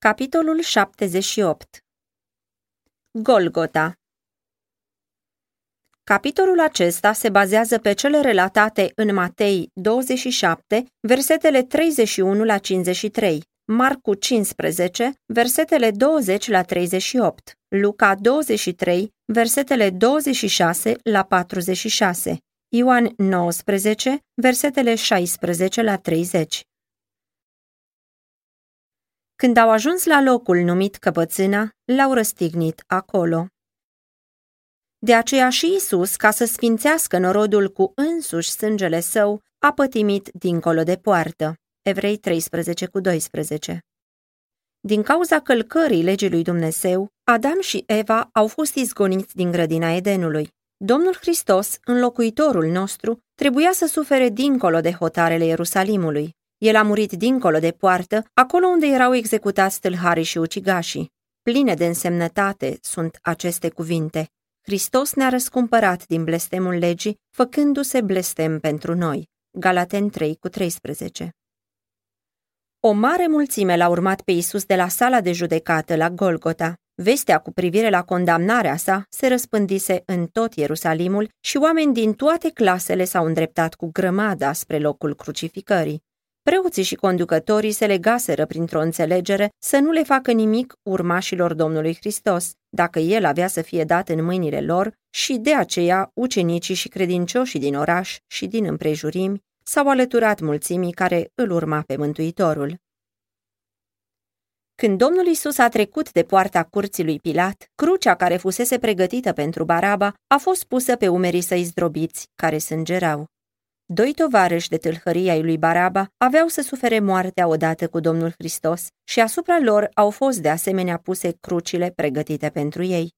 Capitolul 78 Golgota Capitolul acesta se bazează pe cele relatate în Matei 27, versetele 31 la 53, Marcu 15, versetele 20 la 38, Luca 23, versetele 26 la 46, Ioan 19, versetele 16 la 30. Când au ajuns la locul numit căpățâna, l-au răstignit acolo. De aceea și Isus, ca să sfințească norodul cu însuși sângele său, a pătimit dincolo de poartă. Evrei 13 cu 12 Din cauza călcării legii lui Dumnezeu, Adam și Eva au fost izgoniți din grădina Edenului. Domnul Hristos, înlocuitorul nostru, trebuia să sufere dincolo de hotarele Ierusalimului. El a murit dincolo de poartă, acolo unde erau executați tâlharii și ucigașii. Pline de însemnătate sunt aceste cuvinte. Hristos ne-a răscumpărat din blestemul legii, făcându-se blestem pentru noi. Galaten 3 cu 13 O mare mulțime l-a urmat pe Isus de la sala de judecată la Golgota. Vestea cu privire la condamnarea sa se răspândise în tot Ierusalimul și oameni din toate clasele s-au îndreptat cu grămada spre locul crucificării. Preoții și conducătorii se legaseră printr-o înțelegere să nu le facă nimic urmașilor Domnului Hristos, dacă el avea să fie dat în mâinile lor și de aceea ucenicii și credincioșii din oraș și din împrejurimi s-au alăturat mulțimii care îl urma pe Mântuitorul. Când Domnul Isus a trecut de poarta curții lui Pilat, crucea care fusese pregătită pentru Baraba a fost pusă pe umerii săi zdrobiți, care sângerau. Doi tovarăși de tâlhăria lui Baraba aveau să sufere moartea odată cu Domnul Hristos și asupra lor au fost de asemenea puse crucile pregătite pentru ei.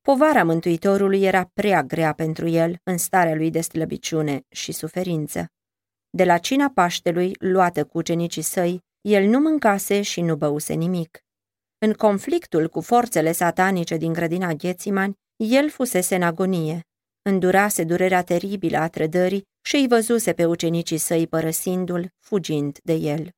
Povara Mântuitorului era prea grea pentru el în starea lui de slăbiciune și suferință. De la cina Paștelui, luată cu ucenicii săi, el nu mâncase și nu băuse nimic. În conflictul cu forțele satanice din grădina Ghețimani, el fusese în agonie. Îndurase durerea teribilă a trădării și îi văzuse pe ucenicii săi părăsindu-l, fugind de el.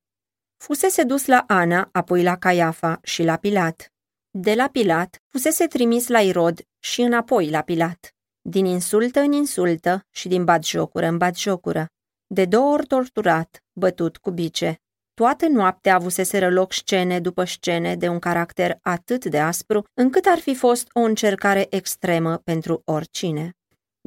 Fusese dus la Ana, apoi la Caiafa și la Pilat. De la Pilat fusese trimis la Irod și înapoi la Pilat. Din insultă în insultă și din batjocură în batjocură. De două ori torturat, bătut cu bice. Toată noaptea avuseseră loc scene după scene de un caracter atât de aspru, încât ar fi fost o încercare extremă pentru oricine.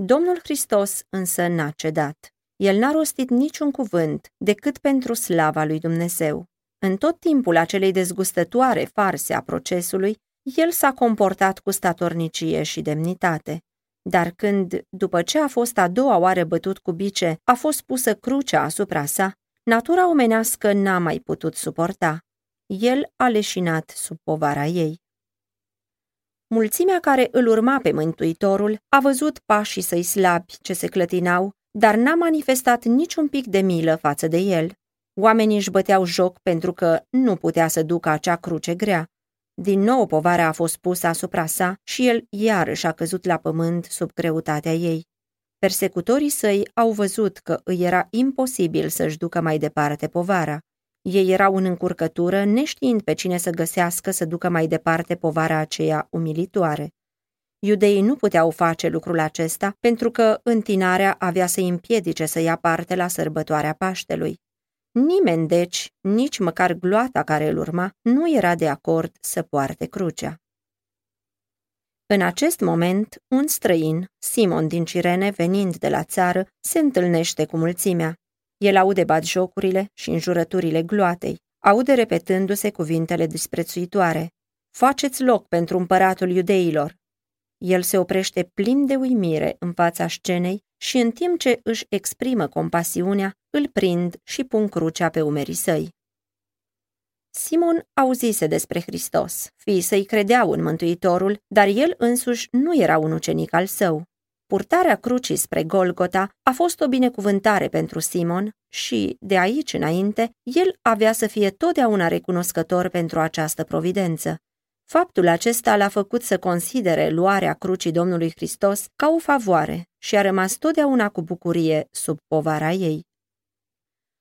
Domnul Hristos însă n-a cedat. El n-a rostit niciun cuvânt decât pentru slava lui Dumnezeu. În tot timpul acelei dezgustătoare farse a procesului, el s-a comportat cu statornicie și demnitate. Dar când, după ce a fost a doua oară bătut cu bice, a fost pusă crucea asupra sa, natura omenească n-a mai putut suporta. El a leșinat sub povara ei. Mulțimea care îl urma pe Mântuitorul a văzut pașii săi slabi ce se clătinau, dar n-a manifestat niciun pic de milă față de el. Oamenii își băteau joc pentru că nu putea să ducă acea cruce grea. Din nou povara a fost pusă asupra sa și el iarăși a căzut la pământ sub greutatea ei. Persecutorii săi au văzut că îi era imposibil să-și ducă mai departe povara. Ei erau în încurcătură, neștiind pe cine să găsească să ducă mai departe povara aceea umilitoare. Iudeii nu puteau face lucrul acesta pentru că întinarea avea să împiedice să ia parte la sărbătoarea Paștelui. Nimeni, deci, nici măcar gloata care îl urma, nu era de acord să poarte crucea. În acest moment, un străin, Simon din Cirene, venind de la țară, se întâlnește cu mulțimea. El aude batjocurile și înjurăturile gloatei, aude repetându-se cuvintele disprețuitoare. Faceți loc pentru împăratul iudeilor! El se oprește plin de uimire în fața scenei și în timp ce își exprimă compasiunea, îl prind și pun crucea pe umerii săi. Simon auzise despre Hristos, fiii săi credeau în Mântuitorul, dar el însuși nu era un ucenic al său. Purtarea crucii spre Golgota a fost o binecuvântare pentru Simon și, de aici înainte, el avea să fie totdeauna recunoscător pentru această providență. Faptul acesta l-a făcut să considere luarea crucii Domnului Hristos ca o favoare și a rămas totdeauna cu bucurie sub povara ei.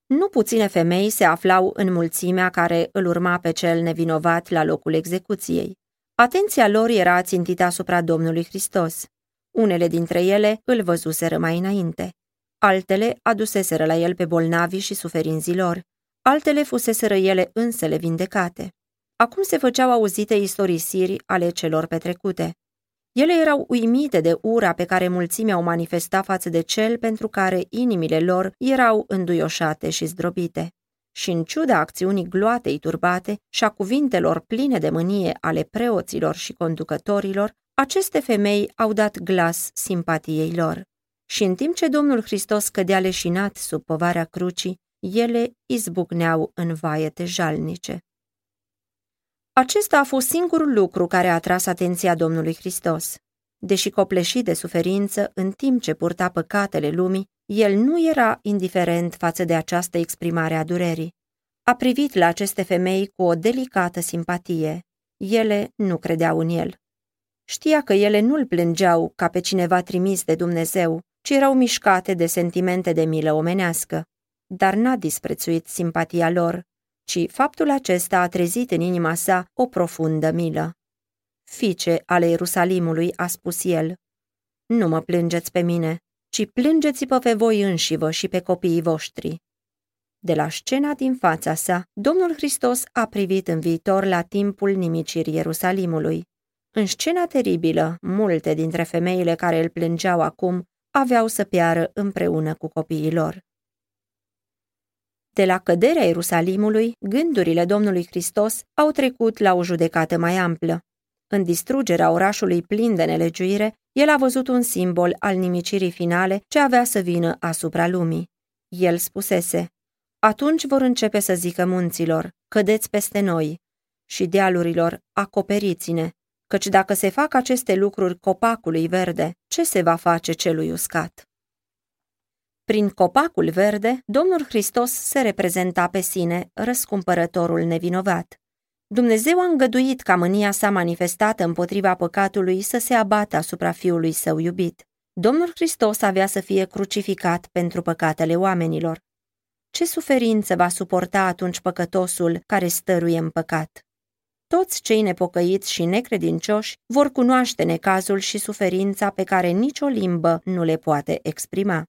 Nu puține femei se aflau în mulțimea care îl urma pe cel nevinovat la locul execuției. Atenția lor era țintită asupra Domnului Hristos. Unele dintre ele îl văzuseră mai înainte. Altele aduseseră la el pe bolnavi și suferinzii lor. Altele fuseseră ele însele vindecate. Acum se făceau auzite istorisiri ale celor petrecute. Ele erau uimite de ura pe care mulțimea o manifesta față de cel pentru care inimile lor erau înduioșate și zdrobite. Și în ciuda acțiunii gloatei turbate și a cuvintelor pline de mânie ale preoților și conducătorilor, aceste femei au dat glas simpatiei lor. Și în timp ce Domnul Hristos cădea leșinat sub povarea crucii, ele izbucneau în vaiete jalnice. Acesta a fost singurul lucru care a atras atenția Domnului Hristos. Deși copleșit de suferință în timp ce purta păcatele lumii, el nu era indiferent față de această exprimare a durerii. A privit la aceste femei cu o delicată simpatie. Ele nu credeau în el. Știa că ele nu-l plângeau ca pe cineva trimis de Dumnezeu, ci erau mișcate de sentimente de milă omenească. Dar n-a disprețuit simpatia lor, ci faptul acesta a trezit în inima sa o profundă milă. Fice ale Ierusalimului, a spus el, nu mă plângeți pe mine, ci plângeți-vă pe voi înșivă și pe copiii voștri. De la scena din fața sa, Domnul Hristos a privit în viitor la timpul nimicirii Ierusalimului. În scena teribilă, multe dintre femeile care îl plângeau acum aveau să piară împreună cu copiii lor. De la căderea Ierusalimului, gândurile Domnului Hristos au trecut la o judecată mai amplă. În distrugerea orașului plin de nelegiuire, el a văzut un simbol al nimicirii finale ce avea să vină asupra lumii. El spusese, atunci vor începe să zică munților, cădeți peste noi, și dealurilor, acoperiți-ne, căci dacă se fac aceste lucruri copacului verde, ce se va face celui uscat? Prin copacul verde, Domnul Hristos se reprezenta pe sine, răscumpărătorul nevinovat. Dumnezeu a îngăduit ca mânia sa manifestată împotriva păcatului să se abată asupra fiului său iubit. Domnul Hristos avea să fie crucificat pentru păcatele oamenilor. Ce suferință va suporta atunci păcătosul care stăruie în păcat? Toți cei nepocăiți și necredincioși vor cunoaște necazul și suferința pe care nicio limbă nu le poate exprima.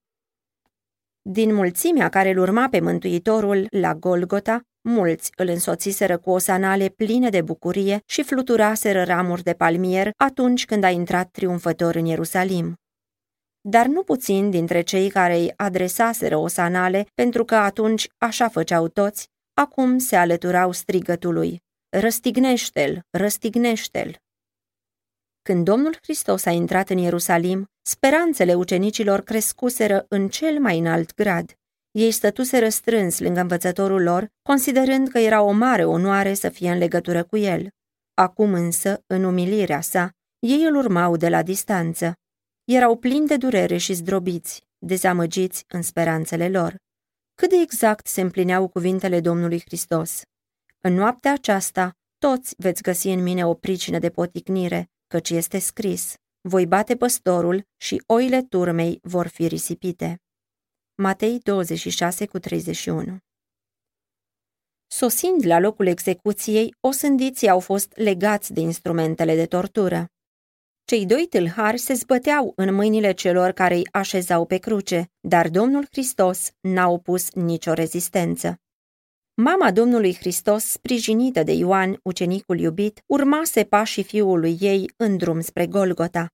Din mulțimea care îl urma pe Mântuitorul la Golgota, mulți îl însoțiseră cu osanale pline de bucurie și fluturaseră ramuri de palmier atunci când a intrat triumfător în Ierusalim. Dar nu puțin dintre cei care îi adresaseră osanale, pentru că atunci așa făceau toți, acum se alăturau strigătului. Răstignește-l, răstignește-l! Când Domnul Hristos a intrat în Ierusalim, speranțele ucenicilor crescuseră în cel mai înalt grad. Ei stătuseră strâns lângă învățătorul lor, considerând că era o mare onoare să fie în legătură cu el. Acum însă, în umilirea sa, ei îl urmau de la distanță. Erau plini de durere și zdrobiți, dezamăgiți în speranțele lor. Cât de exact se împlineau cuvintele Domnului Hristos. În noaptea aceasta, toți veți găsi în mine o pricină de poticnire, căci este scris, voi bate păstorul și oile turmei vor fi risipite. Matei 26 cu 31 Sosind la locul execuției, osândiții au fost legați de instrumentele de tortură. Cei doi tâlhari se zbăteau în mâinile celor care îi așezau pe cruce, dar Domnul Hristos n-a opus nicio rezistență. Mama Domnului Hristos, sprijinită de Ioan, ucenicul iubit, urmase pașii fiului ei în drum spre Golgota.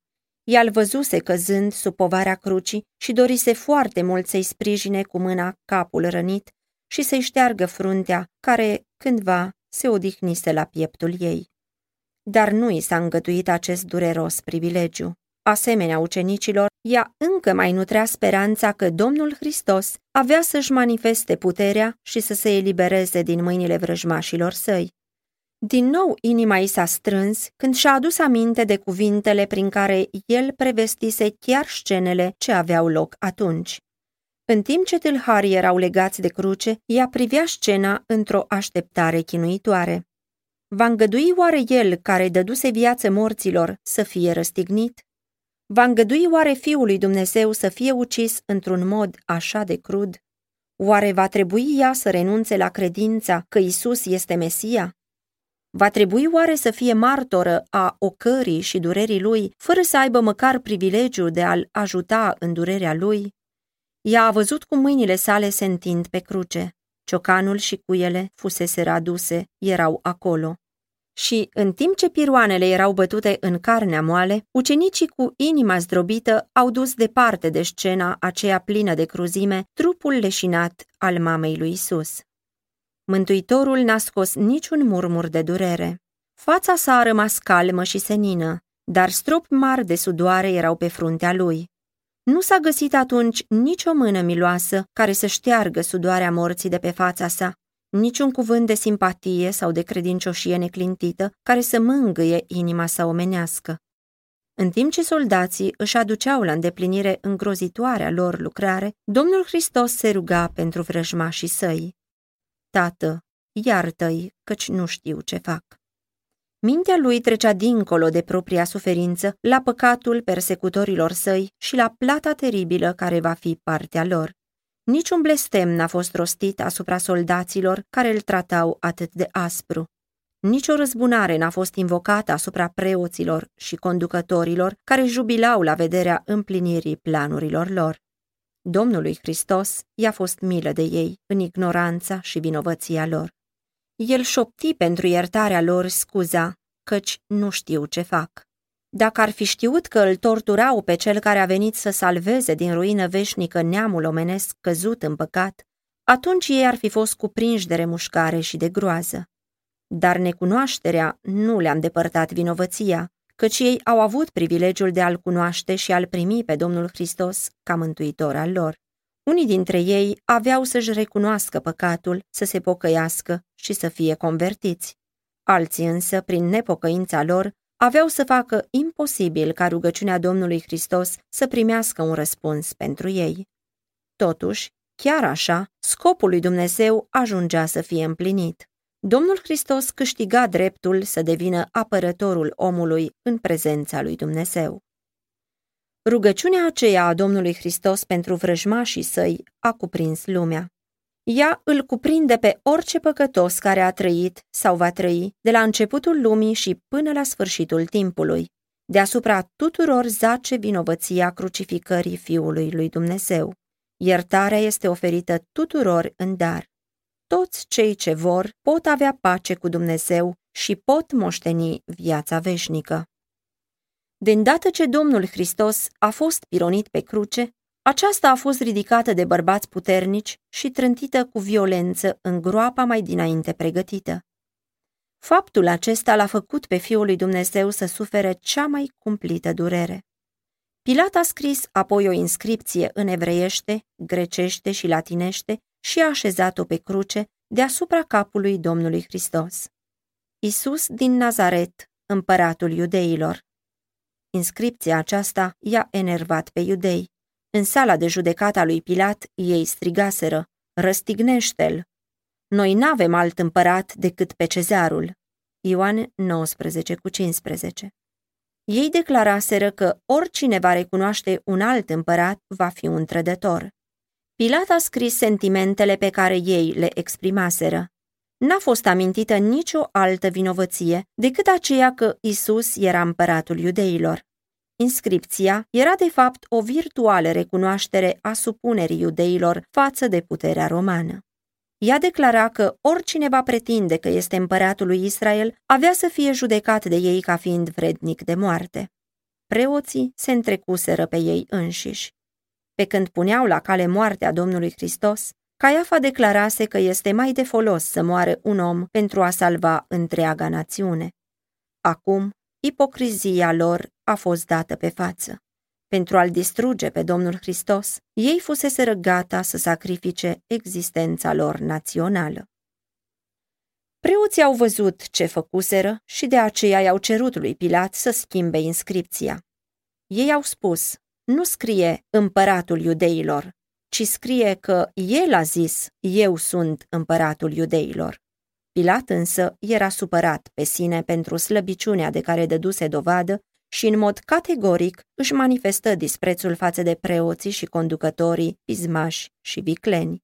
Ea îl văzuse căzând sub povara crucii și dorise foarte mult să-i sprijine cu mâna capul rănit și să-i șteargă fruntea, care, cândva, se odihnise la pieptul ei. Dar nu i s-a îngăduit acest dureros privilegiu. Asemenea ucenicilor, ea încă mai nutrea speranța că Domnul Hristos avea să-și manifeste puterea și să se elibereze din mâinile vrăjmașilor săi. Din nou inima i s-a strâns când și-a adus aminte de cuvintele prin care el prevestise chiar scenele ce aveau loc atunci. În timp ce tâlharii erau legați de cruce, ea privea scena într-o așteptare chinuitoare. Va îngădui oare el, care dăduse viață morților, să fie răstignit? Va îngădui oare Fiul lui Dumnezeu să fie ucis într-un mod așa de crud? Oare va trebui ea să renunțe la credința că Isus este Mesia? Va trebui oare să fie martoră a ocării și durerii lui, fără să aibă măcar privilegiul de a-l ajuta în durerea lui? Ea a văzut cum mâinile sale se întind pe cruce. Ciocanul și cuiele fusese aduse, erau acolo. Și, în timp ce piroanele erau bătute în carnea moale, ucenicii cu inima zdrobită au dus departe de scena aceea plină de cruzime trupul leșinat al mamei lui Isus. Mântuitorul n-a scos niciun murmur de durere. Fața sa a rămas calmă și senină, dar stropi mari de sudoare erau pe fruntea lui. Nu s-a găsit atunci nicio mână miloasă care să șteargă sudoarea morții de pe fața sa, niciun cuvânt de simpatie sau de credincioșie neclintită care să mângâie inima sa omenească. În timp ce soldații își aduceau la îndeplinire îngrozitoarea lor lucrare, Domnul Hristos se ruga pentru vrăjmașii săi. Tată, iartă-i, căci nu știu ce fac. Mintea lui trecea dincolo de propria suferință, la păcatul persecutorilor săi și la plata teribilă care va fi partea lor. Niciun blestem n-a fost rostit asupra soldaților care îl tratau atât de aspru. Nici o răzbunare n-a fost invocată asupra preoților și conducătorilor care jubilau la vederea împlinirii planurilor lor. Domnului Hristos i-a fost milă de ei în ignoranța și vinovăția lor. El șopti pentru iertarea lor scuza, căci nu știu ce fac. Dacă ar fi știut că îl torturau pe cel care a venit să salveze din ruină veșnică neamul omenesc căzut în păcat, atunci ei ar fi fost cuprinși de remușcare și de groază. Dar necunoașterea nu le-a îndepărtat vinovăția, căci ei au avut privilegiul de a-L cunoaște și a-L primi pe Domnul Hristos ca mântuitor al lor. Unii dintre ei aveau să-și recunoască păcatul, să se pocăiască și să fie convertiți. Alții însă, prin nepocăința lor, aveau să facă imposibil ca rugăciunea Domnului Hristos să primească un răspuns pentru ei. Totuși, chiar așa, scopul lui Dumnezeu ajungea să fie împlinit. Domnul Hristos câștiga dreptul să devină apărătorul omului în prezența lui Dumnezeu. Rugăciunea aceea a Domnului Hristos pentru vrăjmașii săi a cuprins lumea. Ea îl cuprinde pe orice păcătos care a trăit sau va trăi de la începutul lumii și până la sfârșitul timpului. Deasupra tuturor zace vinovăția crucificării Fiului lui Dumnezeu. Iertarea este oferită tuturor în dar. Toți cei ce vor pot avea pace cu Dumnezeu și pot moșteni viața veșnică. De îndată ce Domnul Hristos a fost pironit pe cruce, aceasta a fost ridicată de bărbați puternici și trântită cu violență în groapa mai dinainte pregătită. Faptul acesta l-a făcut pe Fiul lui Dumnezeu să sufere cea mai cumplită durere. Pilat a scris apoi o inscripție în evreiește, grecește și latinește și a așezat-o pe cruce deasupra capului Domnului Hristos. Isus din Nazaret, împăratul iudeilor. Inscripția aceasta i-a enervat pe iudei. În sala de judecată a lui Pilat, ei strigaseră, răstignește-l! Noi n-avem alt împărat decât pe cezarul. Ioan 19 cu 15 Ei declaraseră că oricine va recunoaște un alt împărat va fi un trădător. Pilat a scris sentimentele pe care ei le exprimaseră. N-a fost amintită nicio altă vinovăție decât aceea că Isus era împăratul iudeilor. Inscripția era de fapt o virtuală recunoaștere a supunerii iudeilor față de puterea romană. Ea declara că oricine va pretinde că este împăratul lui Israel avea să fie judecat de ei ca fiind vrednic de moarte. Preoții se întrecuseră pe ei înșiși. Pe când puneau la cale moartea Domnului Hristos, Caiafa declarase că este mai de folos să moare un om pentru a salva întreaga națiune. Acum, ipocrizia lor a fost dată pe față. Pentru a-L distruge pe Domnul Hristos, ei fusese gata să sacrifice existența lor națională. Preoții au văzut ce făcuseră și de aceea i-au cerut lui Pilat să schimbe inscripția. Ei au spus, nu scrie împăratul iudeilor, ci scrie că el a zis, eu sunt împăratul iudeilor. Pilat însă era supărat pe sine pentru slăbiciunea de care dăduse dovadă și în mod categoric își manifestă disprețul față de preoții și conducătorii, pismași și vicleni.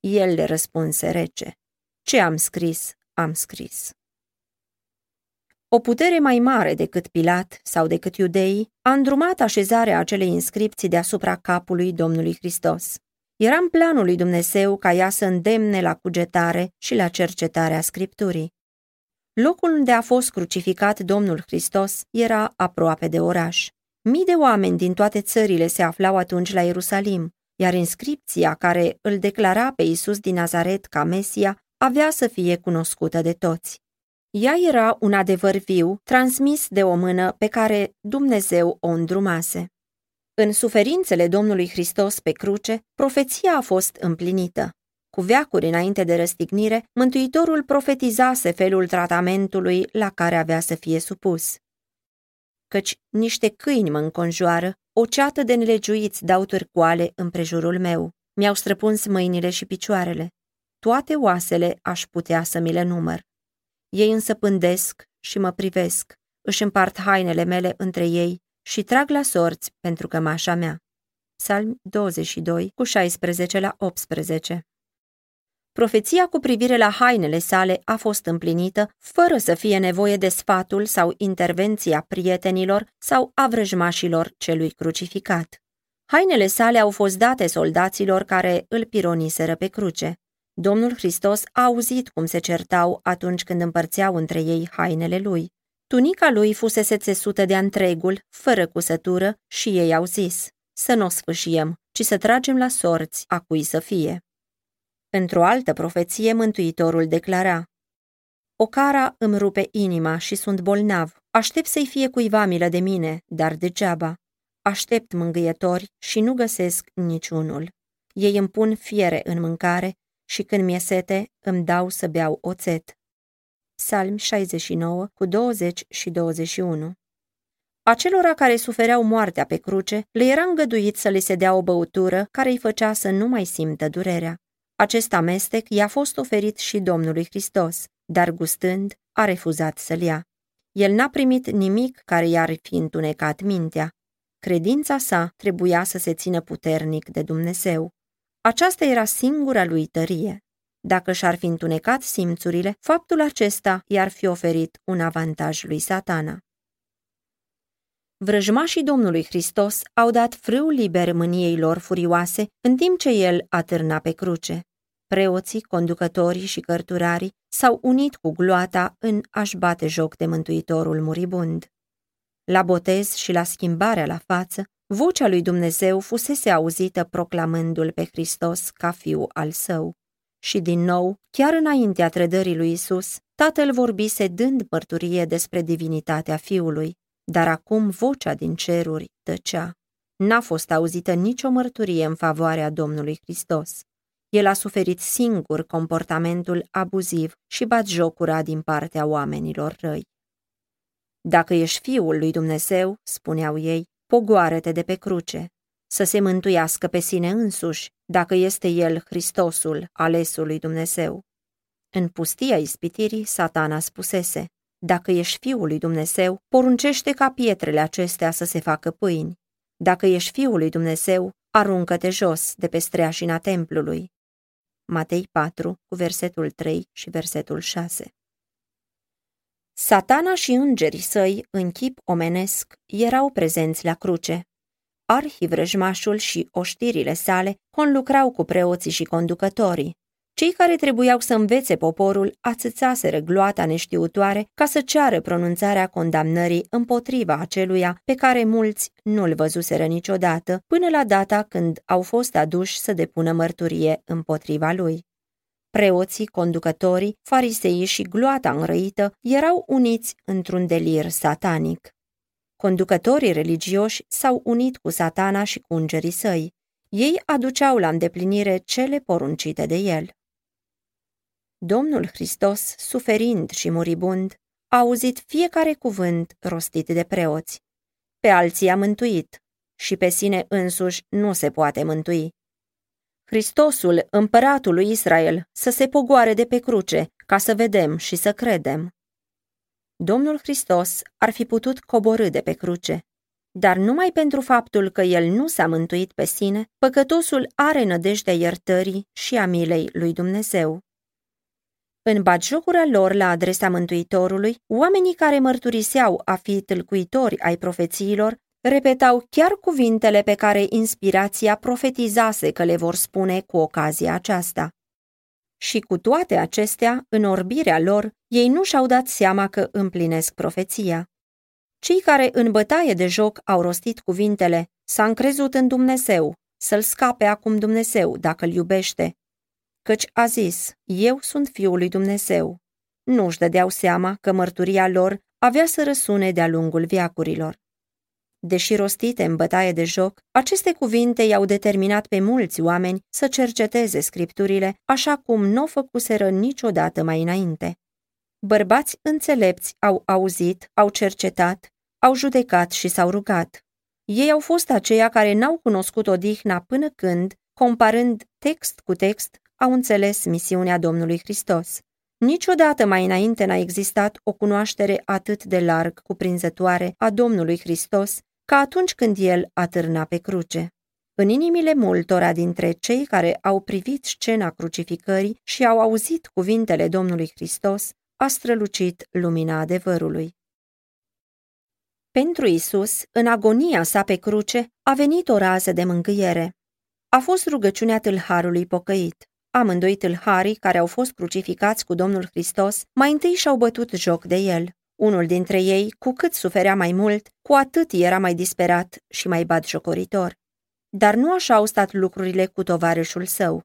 El le răspunse rece. Ce am scris, am scris. O putere mai mare decât Pilat sau decât iudeii a îndrumat așezarea acelei inscripții deasupra capului Domnului Hristos. Era în planul lui Dumnezeu ca ea să îndemne la cugetare și la cercetarea Scripturii. Locul unde a fost crucificat Domnul Hristos era aproape de oraș. Mii de oameni din toate țările se aflau atunci la Ierusalim, iar inscripția care îl declara pe Isus din Nazaret ca Mesia avea să fie cunoscută de toți. Ea era un adevăr viu, transmis de o mână pe care Dumnezeu o îndrumase. În suferințele Domnului Hristos pe cruce, profeția a fost împlinită. Cu veacuri înainte de răstignire, Mântuitorul profetizase felul tratamentului la care avea să fie supus. Căci niște câini mă înconjoară, o ceată de nelegiuiți dau târcoale împrejurul meu. Mi-au străpuns mâinile și picioarele. Toate oasele aș putea să mi le număr. Ei însă pândesc și mă privesc, își împart hainele mele între ei și trag la sorți pentru cămașa mea. Psalm 22, cu 16 la 18 Profeția cu privire la hainele sale a fost împlinită fără să fie nevoie de sfatul sau intervenția prietenilor sau a vrăjmașilor celui crucificat. Hainele sale au fost date soldaților care îl pironiseră pe cruce. Domnul Hristos a auzit cum se certau atunci când împărțeau între ei hainele lui. Tunica lui fusese țesută de întregul, fără cusătură, și ei au zis, să nu o sfâșiem, ci să tragem la sorți a cui să fie. Într-o altă profeție, Mântuitorul declara, O cara îmi rupe inima și sunt bolnav, aștept să-i fie cuiva milă de mine, dar degeaba. Aștept mângâietori și nu găsesc niciunul. Ei îmi pun fiere în mâncare și când mi-e sete, îmi dau să beau oțet. Psalm 69, cu 20 și 21 Acelora care sufereau moartea pe cruce, le era îngăduit să le se dea o băutură care îi făcea să nu mai simtă durerea. Acest amestec i-a fost oferit și Domnului Hristos, dar gustând, a refuzat să-l ia. El n-a primit nimic care i-ar fi întunecat mintea. Credința sa trebuia să se țină puternic de Dumnezeu. Aceasta era singura lui tărie. Dacă și-ar fi întunecat simțurile, faptul acesta i-ar fi oferit un avantaj lui satana. Vrăjmașii Domnului Hristos au dat frâu liber mâniei lor furioase, în timp ce el atârna pe cruce. Preoții, conducătorii și cărturarii s-au unit cu gloata în a-și bate joc de mântuitorul muribund. La botez și la schimbarea la față, vocea lui Dumnezeu fusese auzită proclamându-l pe Hristos ca fiu al său. Și din nou, chiar înaintea trădării lui Isus, tatăl vorbise dând mărturie despre divinitatea fiului, dar acum vocea din ceruri tăcea. N-a fost auzită nicio mărturie în favoarea Domnului Hristos. El a suferit singur comportamentul abuziv și batjocura din partea oamenilor răi. Dacă ești fiul lui Dumnezeu, spuneau ei, pogoară-te de pe cruce, să se mântuiască pe sine însuși, dacă este el Hristosul, alesul lui Dumnezeu. În pustia ispitirii, satana spusese, dacă ești fiul lui Dumnezeu, poruncește ca pietrele acestea să se facă pâini. Dacă ești fiul lui Dumnezeu, aruncă-te jos de pe streașina templului. Matei 4, cu versetul 3 și versetul 6. Satana și îngerii săi, în chip omenesc, erau prezenți la cruce. Arhivrăjmașul și oștirile sale conlucrau cu preoții și conducătorii. Cei care trebuiau să învețe poporul ațățaseră gloata neștiutoare ca să ceară pronunțarea condamnării împotriva aceluia pe care mulți nu-l văzuseră niciodată până la data când au fost aduși să depună mărturie împotriva lui. Preoții, conducătorii, fariseii și gloata înrăită erau uniți într-un delir satanic. Conducătorii religioși s-au unit cu satana și cu îngerii săi. Ei aduceau la îndeplinire cele poruncite de el. Domnul Hristos, suferind și muribund, a auzit fiecare cuvânt rostit de preoți. Pe alții a mântuit și pe sine însuși nu se poate mântui. Hristosul, împăratul lui Israel, să se pogoare de pe cruce, ca să vedem și să credem. Domnul Hristos ar fi putut coborâ de pe cruce, Dar numai pentru faptul că el nu s-a mântuit pe sine, păcătosul are nădejdea iertării și a milei lui Dumnezeu. În batjocura lor la adresa Mântuitorului, oamenii care mărturiseau a fi tâlcuitori ai profețiilor repetau chiar cuvintele pe care inspirația profetizase că le vor spune cu ocazia aceasta. Și cu toate acestea, în orbirea lor, ei nu și-au dat seama că împlinesc profeția. Cei care în bătaie de joc au rostit cuvintele, s-a încrezut în Dumnezeu, să-l scape acum Dumnezeu dacă îl iubește. Căci a zis, eu sunt Fiul lui Dumnezeu. Nu își dădeau seama că mărturia lor avea să răsune de-a lungul viacurilor. Deși rostite în bătaie de joc, aceste cuvinte i-au determinat pe mulți oameni să cerceteze scripturile așa cum nu o făcuseră niciodată mai înainte. Bărbați înțelepți au auzit, au cercetat, au judecat și s-au rugat. Ei au fost aceia care n-au cunoscut odihna până când, comparând text cu text, au înțeles misiunea Domnului Hristos. Niciodată mai înainte n-a existat o cunoaștere atât de larg cuprinzătoare a Domnului Hristos ca atunci când el atârna pe cruce. În inimile multora dintre cei care au privit scena crucificării și au auzit cuvintele Domnului Hristos, a strălucit lumina adevărului. Pentru Isus, în agonia sa pe cruce, a venit o rază de mângâiere. A fost rugăciunea tâlharului pocăit. Amândoi tâlharii care au fost crucificați cu Domnul Hristos mai întâi și-au bătut joc de el. Unul dintre ei, cu cât suferea mai mult, cu atât era mai disperat și mai batjocoritor. Dar nu așa au stat lucrurile cu tovarășul său.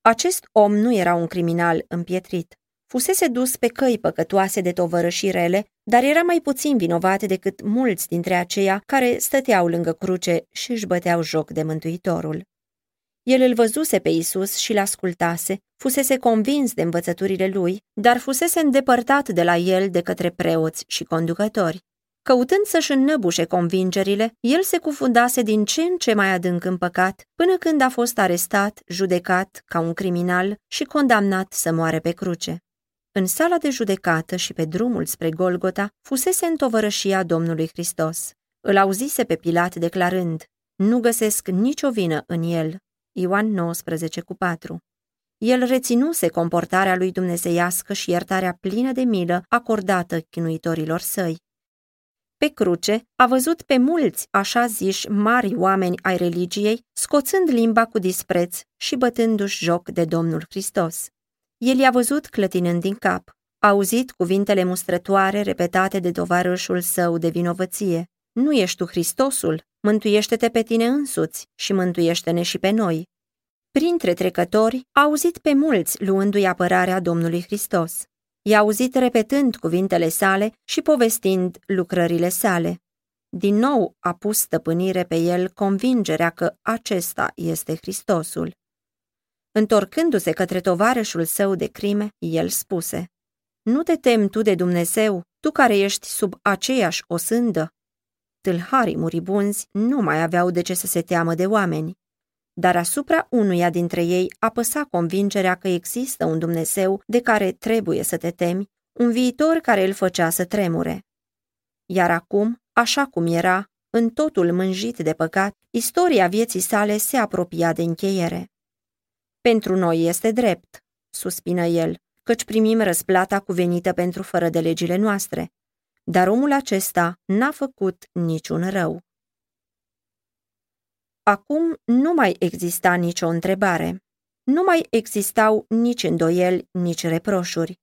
Acest om nu era un criminal împietrit. Fusese dus pe căi păcătoase de tovărășii rele, dar era mai puțin vinovat decât mulți dintre aceia care stăteau lângă cruce și își băteau joc de Mântuitorul. El îl văzuse pe Isus și l-ascultase, fusese convins de învățăturile lui, dar fusese îndepărtat de la el de către preoți și conducători. Căutând să-și înnăbușe convingerile, el se cufundase din ce în ce mai adânc în păcat, până când a fost arestat, judecat ca un criminal și condamnat să moare pe cruce. În sala de judecată și pe drumul spre Golgota fusese întovărășia Domnului Hristos. Îl auzise pe Pilat declarând, nu găsesc nicio vină în el. Ioan 19 cu 4 El reținuse comportarea lui dumnezeiască și iertarea plină de milă acordată chinuitorilor săi. Pe cruce a văzut pe mulți așa ziși mari oameni ai religiei, scoțând limba cu dispreț și bătându-și joc de Domnul Hristos. El i-a văzut clătinând din cap, a auzit cuvintele mustrătoare repetate de tovarășul său de vinovăție. Nu ești tu Hristosul? Mântuiește-te pe tine însuți și mântuiește-ne și pe noi. Printre trecători, a auzit pe mulți luându-i apărarea Domnului Hristos. I-a auzit repetând cuvintele sale și povestind lucrările sale. Din nou a pus stăpânire pe el convingerea că acesta este Hristosul. Întorcându-se către tovarășul său de crime, el spuse, Nu te temi tu de Dumnezeu, tu care ești sub aceeași osândă? Tâlharii muribunzi nu mai aveau de ce să se teamă de oameni, dar asupra unuia dintre ei apăsa convingerea că există un Dumnezeu de care trebuie să te temi, un viitor care îl făcea să tremure. Iar acum, așa cum era, în totul mânjit de păcat, istoria vieții sale se apropia de încheiere. Pentru noi este drept, suspină el, căci primim răsplata cuvenită pentru fără de legile noastre. Dar omul acesta n-a făcut niciun rău. Acum nu mai exista nicio întrebare. Nu mai existau nici îndoieli, nici reproșuri.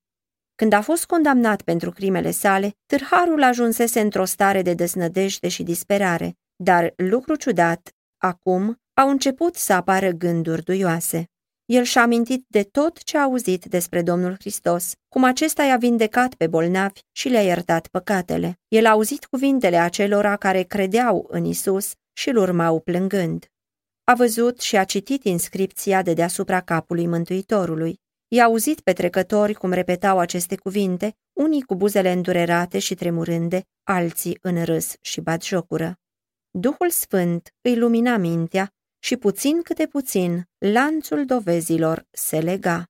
Când a fost condamnat pentru crimele sale, târharul ajunsese într-o stare de desnădejde și disperare, dar, lucru ciudat, acum au început să apară gânduri duioase. El și-a amintit de tot ce a auzit despre Domnul Hristos, cum acesta i-a vindecat pe bolnavi și le-a iertat păcatele. El a auzit cuvintele acelora care credeau în Isus și îl urmau plângând. A văzut și a citit inscripția de deasupra capului Mântuitorului. I-a auzit pe trecători cum repetau aceste cuvinte, unii cu buzele îndurerate și tremurânde, alții în râs și batjocură. Duhul Sfânt îi lumina mintea și puțin câte puțin lanțul dovezilor se lega.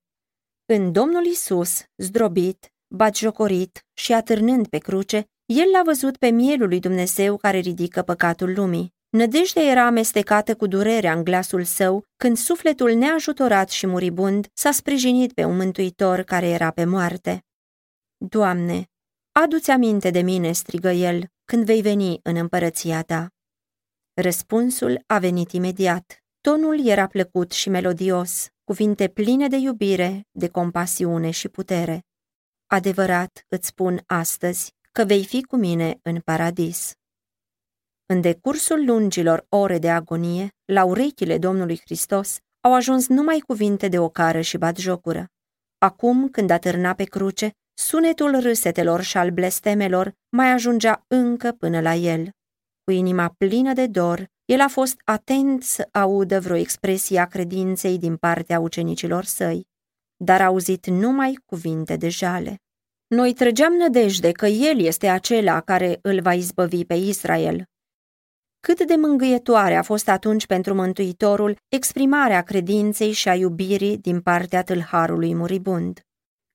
În Domnul Isus, zdrobit, batjocorit și atârnând pe cruce, el l-a văzut pe mielul lui Dumnezeu care ridică păcatul lumii. Nădejdea era amestecată cu durerea în glasul său când sufletul neajutorat și muribund s-a sprijinit pe un mântuitor care era pe moarte. Doamne, adu-ți aminte de mine, strigă el, când vei veni în împărăția ta. Răspunsul a venit imediat. Tonul era plăcut și melodios, cuvinte pline de iubire, de compasiune și putere. Adevărat îți spun astăzi că vei fi cu mine în paradis. În decursul lungilor ore de agonie, la urechile Domnului Hristos au ajuns numai cuvinte de ocară și batjocură. Acum, când atârna pe cruce, sunetul râsetelor și al blestemelor mai ajungea încă până la el. Cu inima plină de dor, el a fost atent să audă vreo expresie a credinței din partea ucenicilor săi, dar a auzit numai cuvinte de jale. Noi trăgeam nădejde că El este acela care îl va izbăvi pe Israel. Cât de mângâietoare a fost atunci pentru Mântuitorul exprimarea credinței și a iubirii din partea tâlharului muribund.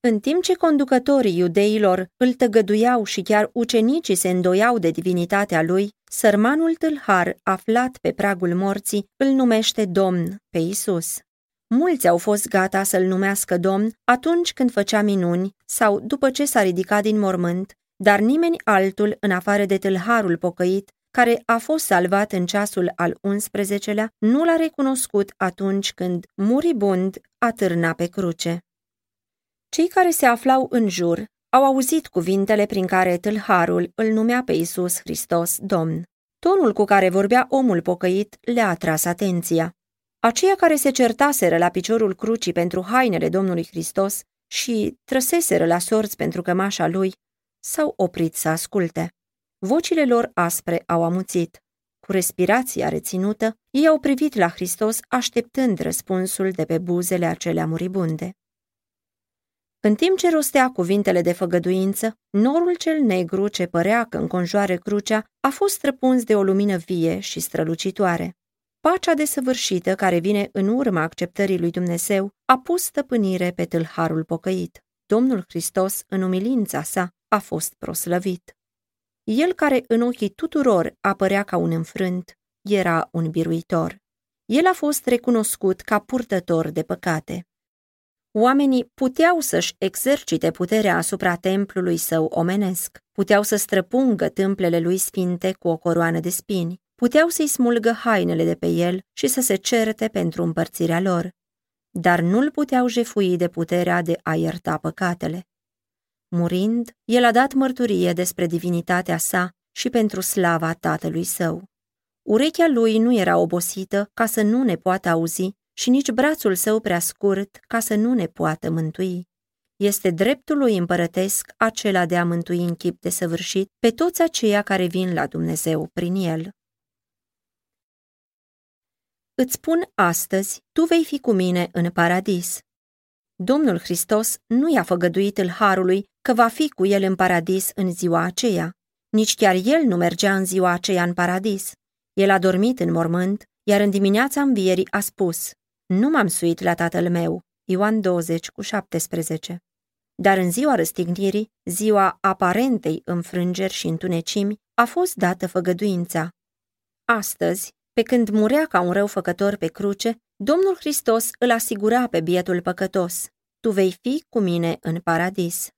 În timp ce conducătorii iudeilor îl tăgăduiau și chiar ucenicii se îndoiau de divinitatea lui, sărmanul tâlhar, aflat pe pragul morții, îl numește Domn pe Isus. Mulți au fost gata să-l numească domn atunci când făcea minuni sau după ce s-a ridicat din mormânt, dar nimeni altul în afară de tâlharul pocăit, care a fost salvat în ceasul al 11-lea, nu l-a recunoscut atunci când, muribund, atârna pe cruce. Cei care se aflau în jur au auzit cuvintele prin care tâlharul îl numea pe Isus Hristos Domn. Tonul cu care vorbea omul pocăit le-a atras atenția. Aceia care se certaseră la piciorul crucii pentru hainele Domnului Hristos și trăseseră la sorți pentru cămașa lui, s-au oprit să asculte. Vocile lor aspre au amuțit. Cu respirația reținută, ei au privit la Hristos așteptând răspunsul de pe buzele acelea muribunde. În timp ce rostea cuvintele de făgăduință, norul cel negru ce părea că înconjoare crucea a fost străpuns de o lumină vie și strălucitoare. Pacea desăvârșită care vine în urma acceptării lui Dumnezeu a pus stăpânire pe tâlharul pocăit. Domnul Hristos, în umilința sa, a fost proslăvit. El care în ochii tuturor apărea ca un înfrânt, era un biruitor. El a fost recunoscut ca purtător de păcate. Oamenii puteau să-și exercite puterea asupra templului său omenesc, puteau să străpungă tâmplele lui sfinte cu o coroană de spini, puteau să-i smulgă hainele de pe el și să se certe pentru împărțirea lor, dar nu-l puteau jefui de puterea de a ierta păcatele. Murind, el a dat mărturie despre divinitatea sa și pentru slava tatălui său. Urechea lui nu era obosită ca să nu ne poată auzi și nici brațul său prea scurt ca să nu ne poată mântui. Este dreptul lui împărătesc acela de a mântui în chip de săvârșit pe toți aceia care vin la Dumnezeu prin el. Îți spun astăzi, tu vei fi cu mine în paradis. Domnul Hristos nu i-a făgăduit îl harului că va fi cu el în paradis în ziua aceea. Nici chiar el nu mergea în ziua aceea în paradis. El a dormit în mormânt, iar în dimineața învierii a spus, Nu m-am suit la tatăl meu, Ioan 20 cu 17. Dar în ziua răstignirii, ziua aparentei înfrângeri și întunecimi, a fost dată făgăduința. Astăzi, pe când murea ca un răufăcător pe cruce, Domnul Hristos îl asigura pe bietul păcătos, Tu vei fi cu mine în paradis.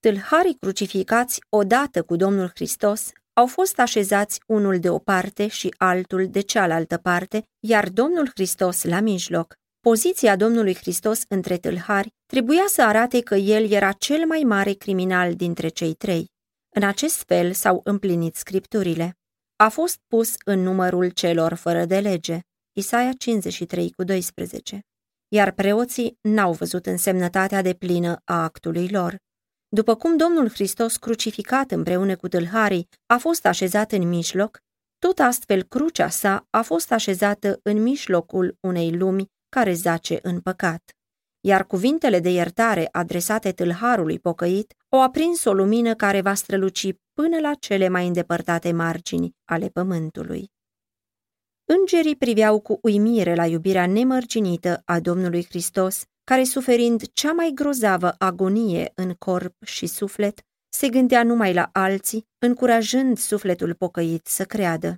Tâlharii crucificați odată cu Domnul Hristos au fost așezați unul de o parte și altul de cealaltă parte, iar Domnul Hristos la mijloc. Poziția Domnului Hristos între tâlhari trebuia să arate că el era cel mai mare criminal dintre cei trei. În acest fel s-au împlinit scripturile a fost pus în numărul celor fără de lege, Isaia 53 cu 12, iar preoții n-au văzut însemnătatea de plină a actului lor. După cum Domnul Hristos crucificat împreună cu tâlharii a fost așezat în mijloc, tot astfel crucea sa a fost așezată în mijlocul unei lumi care zace în păcat iar cuvintele de iertare adresate tâlharului pocăit au aprins o lumină care va străluci până la cele mai îndepărtate margini ale pământului. Îngerii priveau cu uimire la iubirea nemărginită a Domnului Hristos care suferind cea mai grozavă agonie în corp și suflet, se gândea numai la alții, încurajând sufletul pocăit să creadă.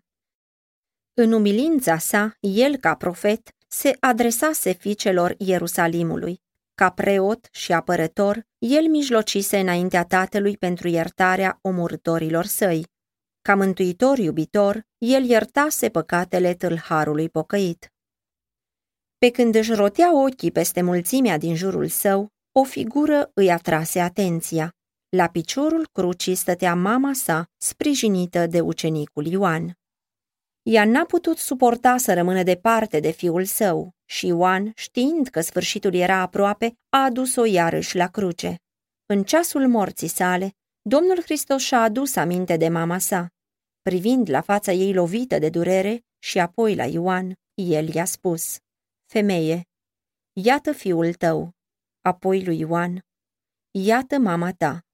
În umilința sa, el, ca profet, se adresase fiicelor Ierusalimului. Ca preot și apărător, el mijlocise înaintea tatălui pentru iertarea omorătorilor săi. Ca mântuitor iubitor, el iertase păcatele tâlharului pocăit. Pe când își rotea ochii peste mulțimea din jurul său, o figură îi atrase atenția. La piciorul crucii stătea mama sa, sprijinită de ucenicul Ioan. Ea n-a putut suporta să rămână departe de fiul său și Ioan, știind că sfârșitul era aproape, a adus-o iarăși la cruce. În ceasul morții sale, Domnul Hristos și-a adus aminte de mama sa. Privind la fața ei lovită de durere și apoi la Ioan, el i-a spus, Femeie, iată fiul tău, apoi lui Ioan, iată mama ta.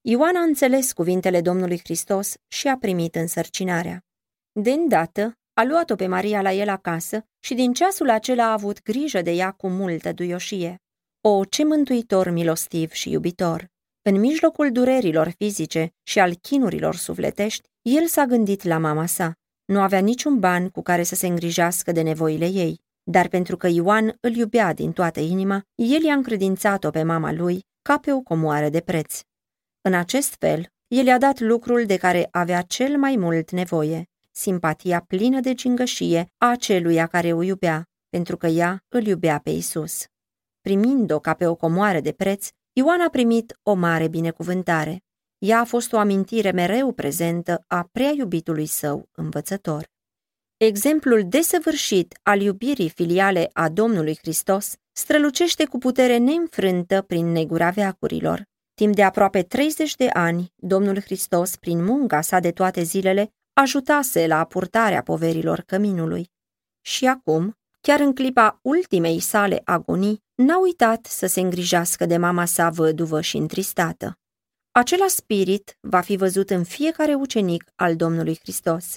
Ioan a înțeles cuvintele Domnului Hristos și a primit însărcinarea. De îndată, a luat-o pe Maria la el acasă și din ceasul acela a avut grijă de ea cu multă duioșie. O, ce mântuitor milostiv și iubitor! În mijlocul durerilor fizice și al chinurilor sufletești, el s-a gândit la mama sa. Nu avea niciun ban cu care să se îngrijească de nevoile ei, dar pentru că Ioan îl iubea din toată inima, el i-a încredințat-o pe mama lui ca pe o comoară de preț. În acest fel, el i-a dat lucrul de care avea cel mai mult nevoie, simpatia plină de gingășie a aceluia care o iubea, pentru că ea îl iubea pe Isus. Primind-o ca pe o comoară de preț, Ioan a primit o mare binecuvântare. Ea a fost o amintire mereu prezentă a prea iubitului său învățător. Exemplul desăvârșit al iubirii filiale a Domnului Hristos strălucește cu putere neînfrântă prin negura veacurilor. Timp de aproape 30 de ani, Domnul Hristos, prin munca sa de toate zilele, ajutase la purtarea poverilor căminului. Și acum, chiar în clipa ultimei sale agonii, n-a uitat să se îngrijească de mama sa văduvă și întristată. Acela spirit va fi văzut în fiecare ucenic al Domnului Hristos.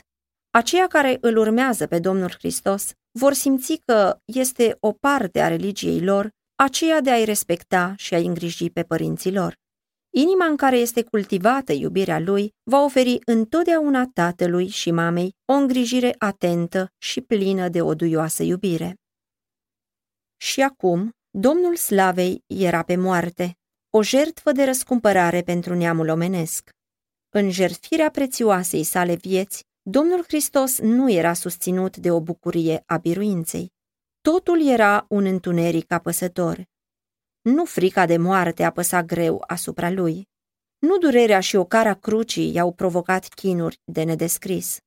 Aceia care îl urmează pe Domnul Hristos vor simți că este o parte a religiei lor aceea de a-i respecta și a-i îngriji pe părinții lor. Inima în care este cultivată iubirea lui va oferi întotdeauna tatălui și mamei o îngrijire atentă și plină de o duioasă iubire. Și acum, Domnul Slavei era pe moarte, o jertfă de răscumpărare pentru neamul omenesc. În jertfirea prețioasei sale vieți, Domnul Hristos nu era susținut de o bucurie a biruinței. Totul era un întuneric apăsător. Nu frica de moarte apăsa greu asupra lui. Nu durerea și ocara crucii i-au provocat chinuri de nedescris.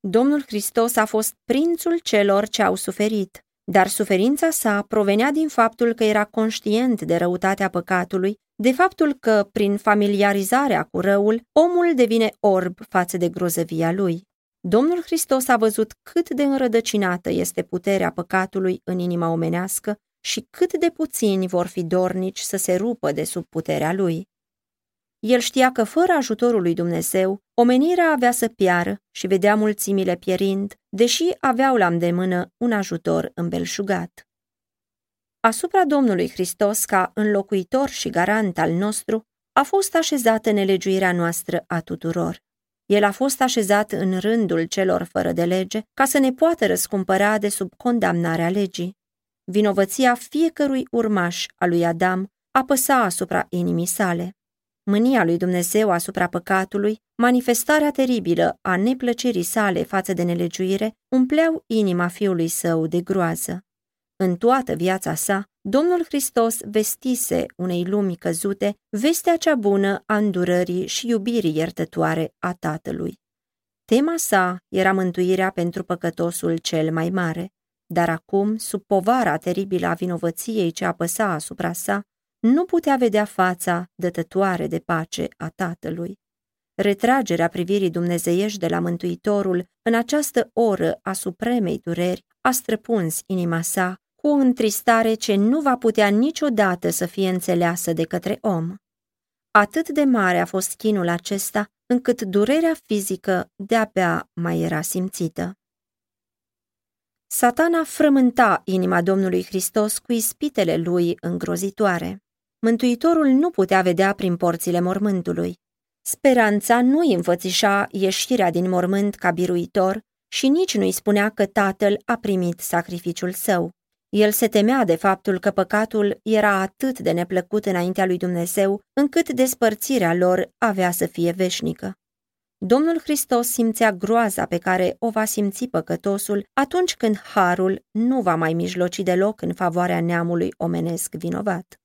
Domnul Hristos a fost prințul celor ce au suferit, dar suferința sa provenea din faptul că era conștient de răutatea păcatului, de faptul că, prin familiarizarea cu răul, omul devine orb față de grozăvia lui. Domnul Hristos a văzut cât de înrădăcinată este puterea păcatului în inima omenească și cât de puțini vor fi dornici să se rupă de sub puterea lui. El știa că fără ajutorul lui Dumnezeu, omenirea avea să piară și vedea mulțimile pierind, deși aveau la îndemână un ajutor îmbelșugat. Asupra Domnului Hristos, ca înlocuitor și garant al nostru, a fost așezată nelegiuirea noastră a tuturor. El a fost așezat în rândul celor fără de lege ca să ne poată răscumpăra de sub condamnarea legii. Vinovăția fiecărui urmaș al lui Adam apăsa asupra inimii sale. Mânia lui Dumnezeu asupra păcatului, manifestarea teribilă a neplăcerii sale față de nelegiuire, umpleau inima fiului său de groază. În toată viața sa, Domnul Hristos vestise unei lumi căzute vestea cea bună a îndurării și iubirii iertătoare a Tatălui. Tema sa era mântuirea pentru păcătosul cel mai mare, dar acum, sub povara teribilă a vinovăției ce apăsa asupra sa, nu putea vedea fața dătătoare de pace a Tatălui. Retragerea privirii dumnezeiești de la Mântuitorul în această oră a supremei dureri a străpuns inima sa cu o întristare ce nu va putea niciodată să fie înțeleasă de către om. Atât de mare a fost chinul acesta, încât durerea fizică de-abia mai era simțită. Satana frământa inima Domnului Hristos cu ispitele lui îngrozitoare. Mântuitorul nu putea vedea prin porțile mormântului. Speranța nu îi înfățișa ieșirea din mormânt ca biruitor și nici nu-i spunea că tatăl a primit sacrificiul său. El se temea de faptul că păcatul era atât de neplăcut înaintea lui Dumnezeu, încât despărțirea lor avea să fie veșnică. Domnul Hristos simțea groaza pe care o va simți păcătosul atunci când harul nu va mai mijloci deloc în favoarea neamului omenesc vinovat.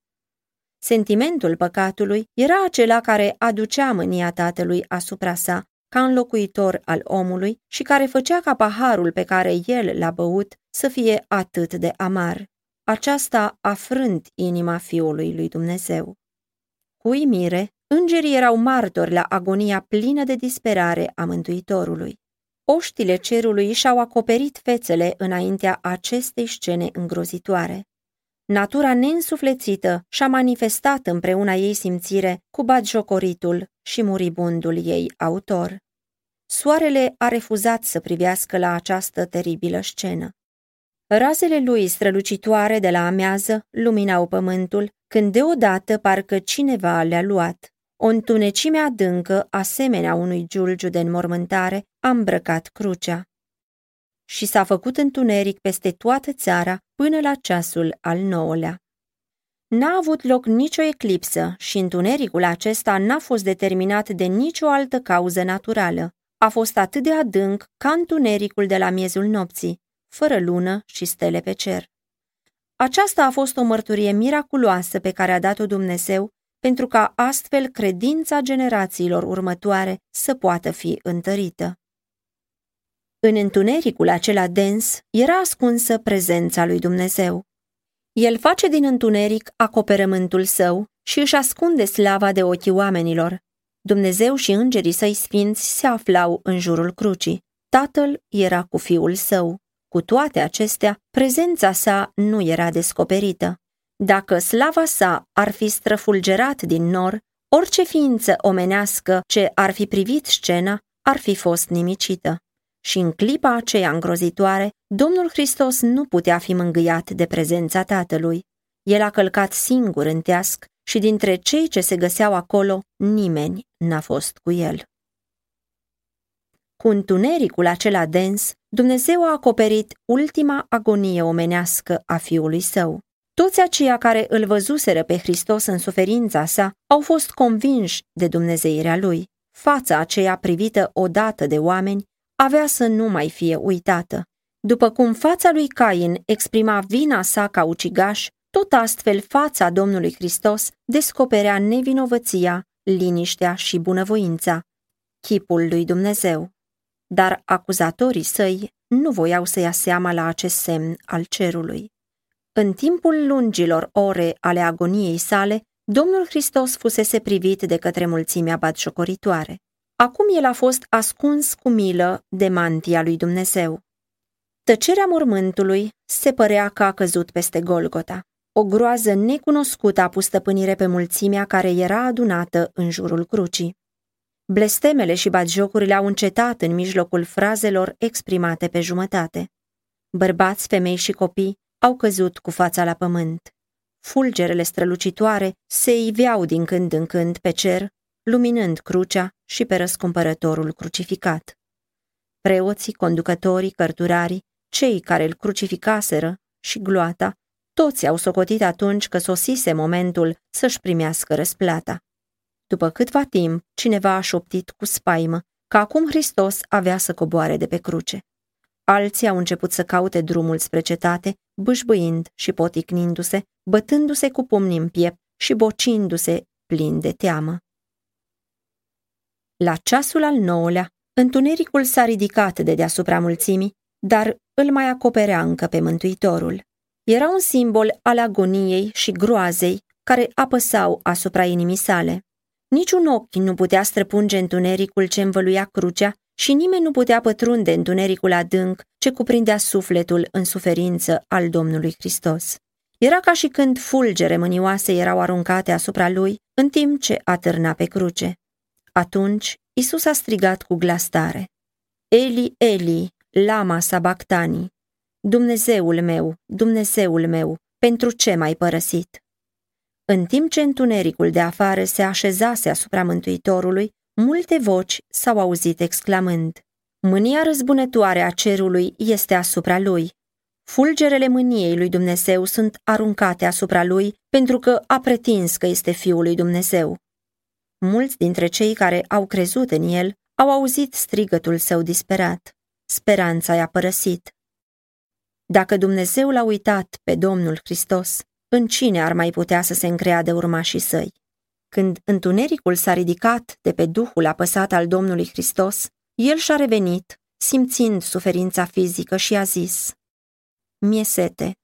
Sentimentul păcatului era acela care aducea mânia tatălui asupra sa, ca înlocuitor al omului și care făcea ca paharul pe care el l-a băut să fie atât de amar. Aceasta afrânt inima Fiului lui Dumnezeu. Cu uimire, îngerii erau martori la agonia plină de disperare a Mântuitorului. Oștile cerului și-au acoperit fețele înaintea acestei scene îngrozitoare. Natura neînsuflețită și-a manifestat împreuna ei simțire cu batjocoritul și muribundul ei autor. Soarele a refuzat să privească la această teribilă scenă. Razele lui strălucitoare de la amează luminau pământul, când deodată parcă cineva le-a luat. O întunecime adâncă, asemenea unui giulgiu de înmormântare, a îmbrăcat crucea. Și s-a făcut întuneric peste toată țara până la ceasul al nouălea. N-a avut loc nicio eclipsă și întunericul acesta n-a fost determinat de nicio altă cauză naturală. A fost atât de adânc ca întunericul de la miezul nopții, fără lună și stele pe cer. Aceasta a fost o mărturie miraculoasă pe care a dat-o Dumnezeu pentru ca astfel credința generațiilor următoare să poată fi întărită. În întunericul acela dens era ascunsă prezența lui Dumnezeu. El face din întuneric acoperământul său și își ascunde slava de ochii oamenilor. Dumnezeu și îngerii săi sfinți se aflau în jurul crucii. Tatăl era cu fiul său. Cu toate acestea, prezența sa nu era descoperită. Dacă slava sa ar fi străfulgerat din nor, orice ființă omenească ce ar fi privit scena ar fi fost nimicită. Și în clipa aceea îngrozitoare, Domnul Hristos nu putea fi mângâiat de prezența Tatălui. El a călcat singur în teasc și dintre cei ce se găseau acolo, nimeni n-a fost cu el. Cu întunericul acela dens, Dumnezeu a acoperit ultima agonie omenească a fiului său. Toți aceia care îl văzuseră pe Hristos în suferința sa au fost convinși de dumnezeirea lui. Fața aceea privită odată de oameni avea să nu mai fie uitată. După cum fața lui Cain exprima vina sa ca ucigaș, tot astfel fața Domnului Hristos descoperea nevinovăția, liniștea și bunăvoința, chipul lui Dumnezeu. Dar acuzatorii săi nu voiau să ia seama la acest semn al cerului. În timpul lungilor ore ale agoniei sale, Domnul Hristos fusese privit de către mulțimea batjocoritoare. Acum el a fost ascuns cu milă de mantia lui Dumnezeu. Tăcerea mormântului se părea că a căzut peste Golgota. O groază necunoscută a pus stăpânire pe mulțimea care era adunată în jurul crucii. Blestemele și batjocurile au încetat în mijlocul frazelor exprimate pe jumătate. Bărbați, femei și copii au căzut cu fața la pământ. Fulgerele strălucitoare se iveau din când în când pe cer, luminând crucea și pe răscumpărătorul crucificat. Preoții, conducătorii, cărturarii, cei care îl crucificaseră și gloata, toți au socotit atunci că sosise momentul să-și primească răsplata. După câtva timp, cineva a șoptit cu spaimă că acum Hristos avea să coboare de pe cruce. Alții au început să caute drumul spre cetate, bâșbâind și poticnindu-se, bătându-se cu pumnii în piept și bocindu-se plin de teamă. La ceasul al nouălea, întunericul s-a ridicat de deasupra mulțimii, dar îl mai acoperea încă pe Mântuitorul. Era un simbol al agoniei și groazei care apăsau asupra inimii sale. Niciun ochi nu putea străpunge întunericul ce învăluia crucea și nimeni nu putea pătrunde întunericul adânc ce cuprindea sufletul în suferință al Domnului Hristos. Era ca și când fulgere mânioase erau aruncate asupra lui, în timp ce atârna pe cruce. Atunci Isus a strigat cu glas tare, Eli, Eli, lama sabactani, Dumnezeul meu, Dumnezeul meu, pentru ce m-ai părăsit? În timp ce întunericul de afară se așezase asupra Mântuitorului, multe voci s-au auzit exclamând, Mânia răzbunătoare a cerului este asupra lui. Fulgerele mâniei lui Dumnezeu sunt aruncate asupra lui pentru că a pretins că este Fiul lui Dumnezeu. Mulți dintre cei care au crezut în el au auzit strigătul său disperat. Speranța i-a părăsit. Dacă Dumnezeu l-a uitat pe Domnul Hristos, în cine ar mai putea să se încreadă urmașii săi? Când întunericul s-a ridicat de pe Duhul apăsat al Domnului Hristos, el și-a revenit, simțind suferința fizică și a zis, Mie sete.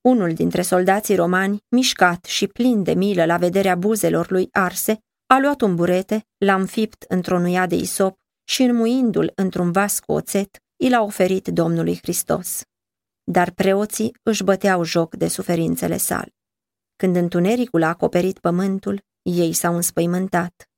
Unul dintre soldații romani, mișcat și plin de milă la vederea buzelor lui arse, a luat un burete, l-a înfipt într-o nuia de isop și înmuindu-l într-un vas cu oțet, i l-a oferit Domnului Hristos. Dar preoții își băteau joc de suferințele sale. Când întunericul a acoperit pământul, ei s-au înspăimântat.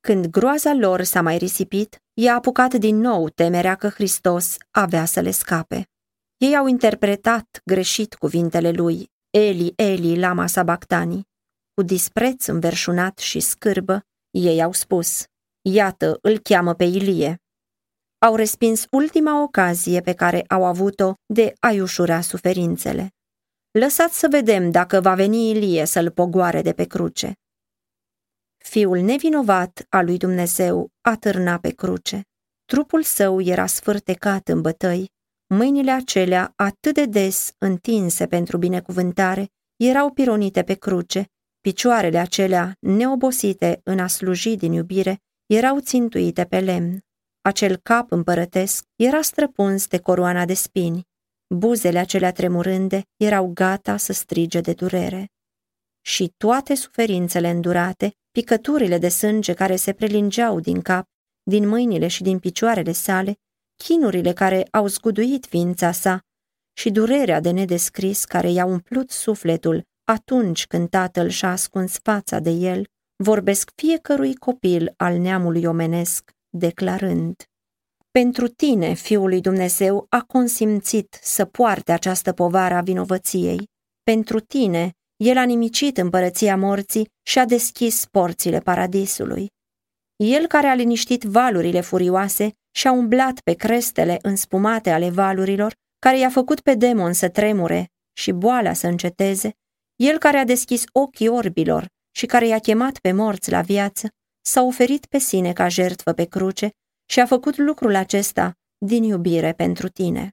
Când groaza lor s-a mai risipit, i-a apucat din nou temerea că Hristos avea să le scape. Ei au interpretat greșit cuvintele lui, Eli, Eli, lama sabactani. Cu dispreț înverșunat și scârbă, ei au spus, Iată, îl cheamă pe Ilie. Au respins ultima ocazie pe care au avut-o de a-i ușura suferințele. Lăsați să vedem dacă va veni Ilie să-l pogoare de pe cruce. Fiul nevinovat al lui Dumnezeu atârna pe cruce. Trupul său era sfârtecat în bătăi, mâinile acelea atât de des întinse pentru binecuvântare erau pironite pe cruce, picioarele acelea neobosite în a sluji din iubire erau țintuite pe lemn. Acel cap împărătesc era străpuns de coroana de spini. Buzele acelea tremurânde erau gata să strige de durere. Și toate suferințele îndurate, picăturile de sânge care se prelingeau din cap, din mâinile și din picioarele sale, chinurile care au zguduit ființa sa și durerea de nedescris care i-a umplut sufletul atunci când tatăl și-a ascuns fața de el, vorbesc fiecărui copil al neamului omenesc, declarând Pentru tine, Fiul lui Dumnezeu, a consimțit să poarte această povară a vinovăției. Pentru tine, el a nimicit împărăția morții și a deschis porțile paradisului. El care a liniștit valurile furioase și a umblat pe crestele înspumate ale valurilor, care i-a făcut pe demon să tremure și boala să înceteze, el care a deschis ochii orbilor și care i-a chemat pe morți la viață, s-a oferit pe sine ca jertfă pe cruce și a făcut lucrul acesta din iubire pentru tine.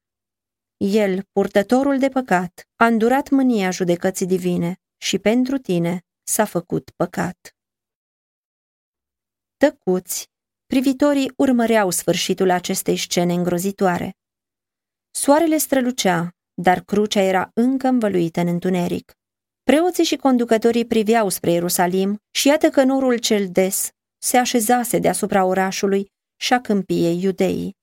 El, purtătorul de păcat, a îndurat mânia judecății divine și pentru tine s-a făcut păcat. Tăcuți, privitorii urmăreau sfârșitul acestei scene îngrozitoare. Soarele strălucea, dar crucea era încă învăluită în întuneric. Preoții și conducătorii priveau spre Ierusalim și iată că norul cel des se așezase deasupra orașului și a câmpiei iudeii.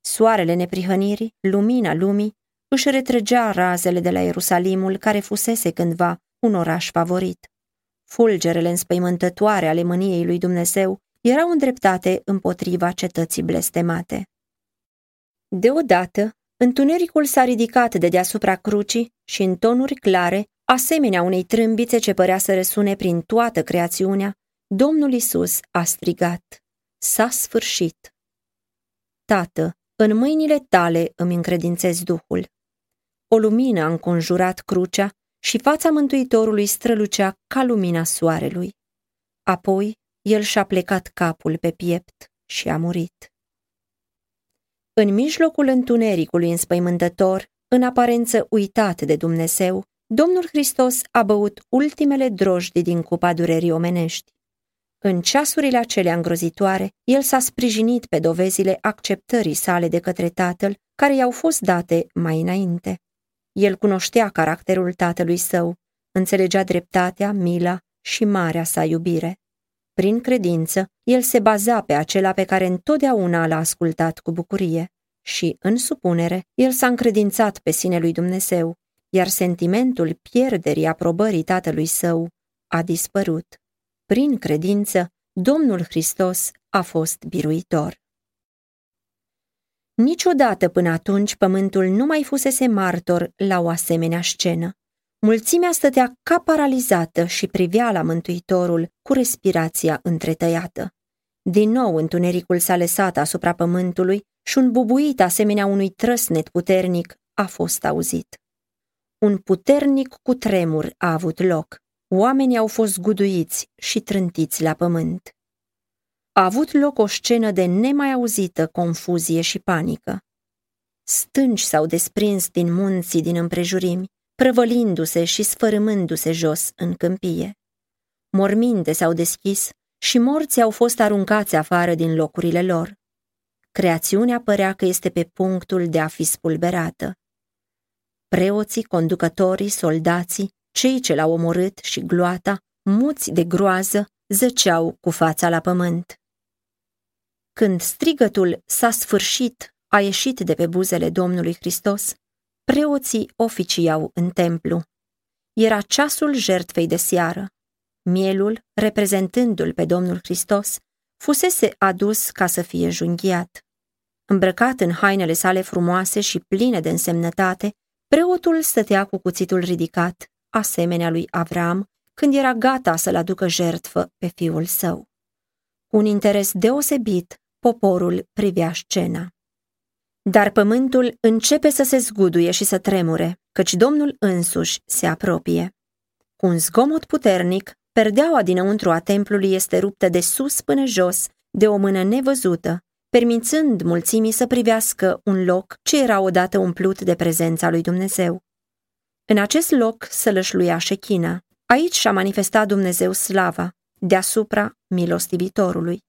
Soarele neprihănirii, lumina lumii, își retrăgea razele de la Ierusalimul care fusese cândva un oraș favorit. Fulgerele înspăimântătoare ale mâniei lui Dumnezeu erau îndreptate împotriva cetății blestemate. Deodată, întunericul s-a ridicat de deasupra crucii și în tonuri clare, asemenea unei trâmbițe ce părea să răsune prin toată creațiunea, Domnul Isus a strigat, S-a sfârșit! Tată, în mâinile tale îmi încredințez Duhul. O lumină a înconjurat crucea și fața Mântuitorului strălucea ca lumina soarelui. Apoi el și-a plecat capul pe piept și a murit. În mijlocul întunericului înspăimântător, în aparență uitat de Dumnezeu, Domnul Hristos a băut ultimele drojdii din cupa durerii omenești. În ceasurile acelea îngrozitoare, el s-a sprijinit pe dovezile acceptării sale de către tatăl, care i-au fost date mai înainte. El cunoștea caracterul tatălui său, înțelegea dreptatea, mila și marea sa iubire. Prin credință, el se baza pe acela pe care întotdeauna l-a ascultat cu bucurie și, în supunere, el s-a încredințat pe sine lui Dumnezeu, iar sentimentul pierderii aprobării tatălui său a dispărut. Prin credință, Domnul Hristos a fost biruitor. Niciodată până atunci pământul nu mai fusese martor la o asemenea scenă. Mulțimea stătea ca paralizată și privea la Mântuitorul cu respirația întretăiată. Din nou întunericul s-a lăsat asupra pământului și un bubuit asemenea unui trăsnet puternic a fost auzit. Un puternic cutremur a avut loc. Oamenii au fost guduiți și trântiți la pământ. A avut loc o scenă de nemai auzită confuzie și panică. Stânci s-au desprins din munții din împrejurimi, prăvălindu-se și sfărâmându-se jos în câmpie. Morminte s-au deschis și morții au fost aruncați afară din locurile lor. Creațiunea părea că este pe punctul de a fi spulberată. Preoții, conducătorii, soldații, cei ce l-au omorât și gloata, muți de groază, zăceau cu fața la pământ. Când strigătul s-a sfârșit, a ieșit de pe buzele Domnului Hristos, preoții oficiau în templu. Era ceasul jertfei de seară. Mielul, reprezentându-l pe Domnul Hristos, fusese adus ca să fie junghiat. Îmbrăcat în hainele sale frumoase și pline de însemnătate, preotul stătea cu cuțitul ridicat, asemenea lui Avram, când era gata să-l aducă jertfă pe fiul său. Cu un interes deosebit, poporul privea scena. Dar pământul începe să se zguduie și să tremure, căci Domnul însuși se apropie. Cu un zgomot puternic, perdeaua dinăuntru a templului este ruptă de sus până jos, de o mână nevăzută, permițând mulțimii să privească un loc ce era odată umplut de prezența lui Dumnezeu. În acest loc sălășluia șechina. Aici și-a manifestat Dumnezeu slava, deasupra milostivitorului.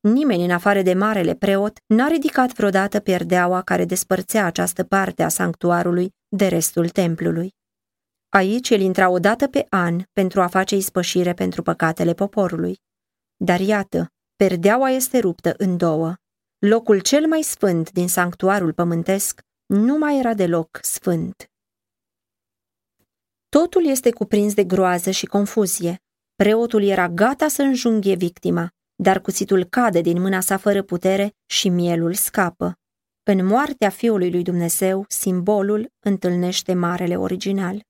Nimeni în afară de marele preot n-a ridicat vreodată perdeaua care despărțea această parte a sanctuarului de restul templului. Aici el intra o dată pe an pentru a face ispășire pentru păcatele poporului. Dar iată, perdeaua este ruptă în două. Locul cel mai sfânt din sanctuarul pământesc nu mai era deloc sfânt. Totul este cuprins de groază și confuzie. Preotul era gata să înjunghie victima, dar cuțitul cade din mâna sa fără putere și mielul scapă. În moartea Fiului lui Dumnezeu, simbolul întâlnește marele original.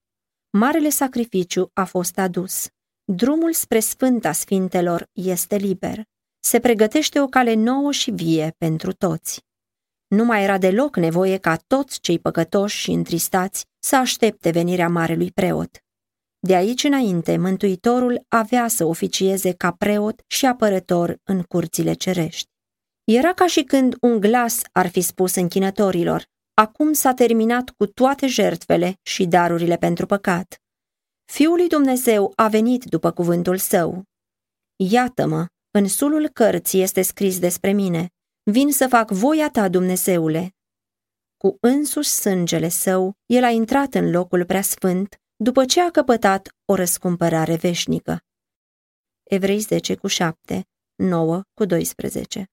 Marele sacrificiu a fost adus. Drumul spre Sfânta Sfintelor este liber. Se pregătește o cale nouă și vie pentru toți. Nu mai era deloc nevoie ca toți cei păcătoși și întristați să aștepte venirea marelui preot. De aici înainte, Mântuitorul avea să oficieze ca preot și apărător în curțile cerești. Era ca și când un glas ar fi spus închinătorilor, acum s-a terminat cu toate jertfele și darurile pentru păcat. Fiul lui Dumnezeu a venit după cuvântul său. Iată-mă, în sulul cărții este scris despre mine, vin să fac voia ta, Dumnezeule. Cu însuși sângele său, el a intrat în locul preasfânt după ce a căpătat o răscumpărare veșnică. Evrei 10 cu 7, 9 cu 12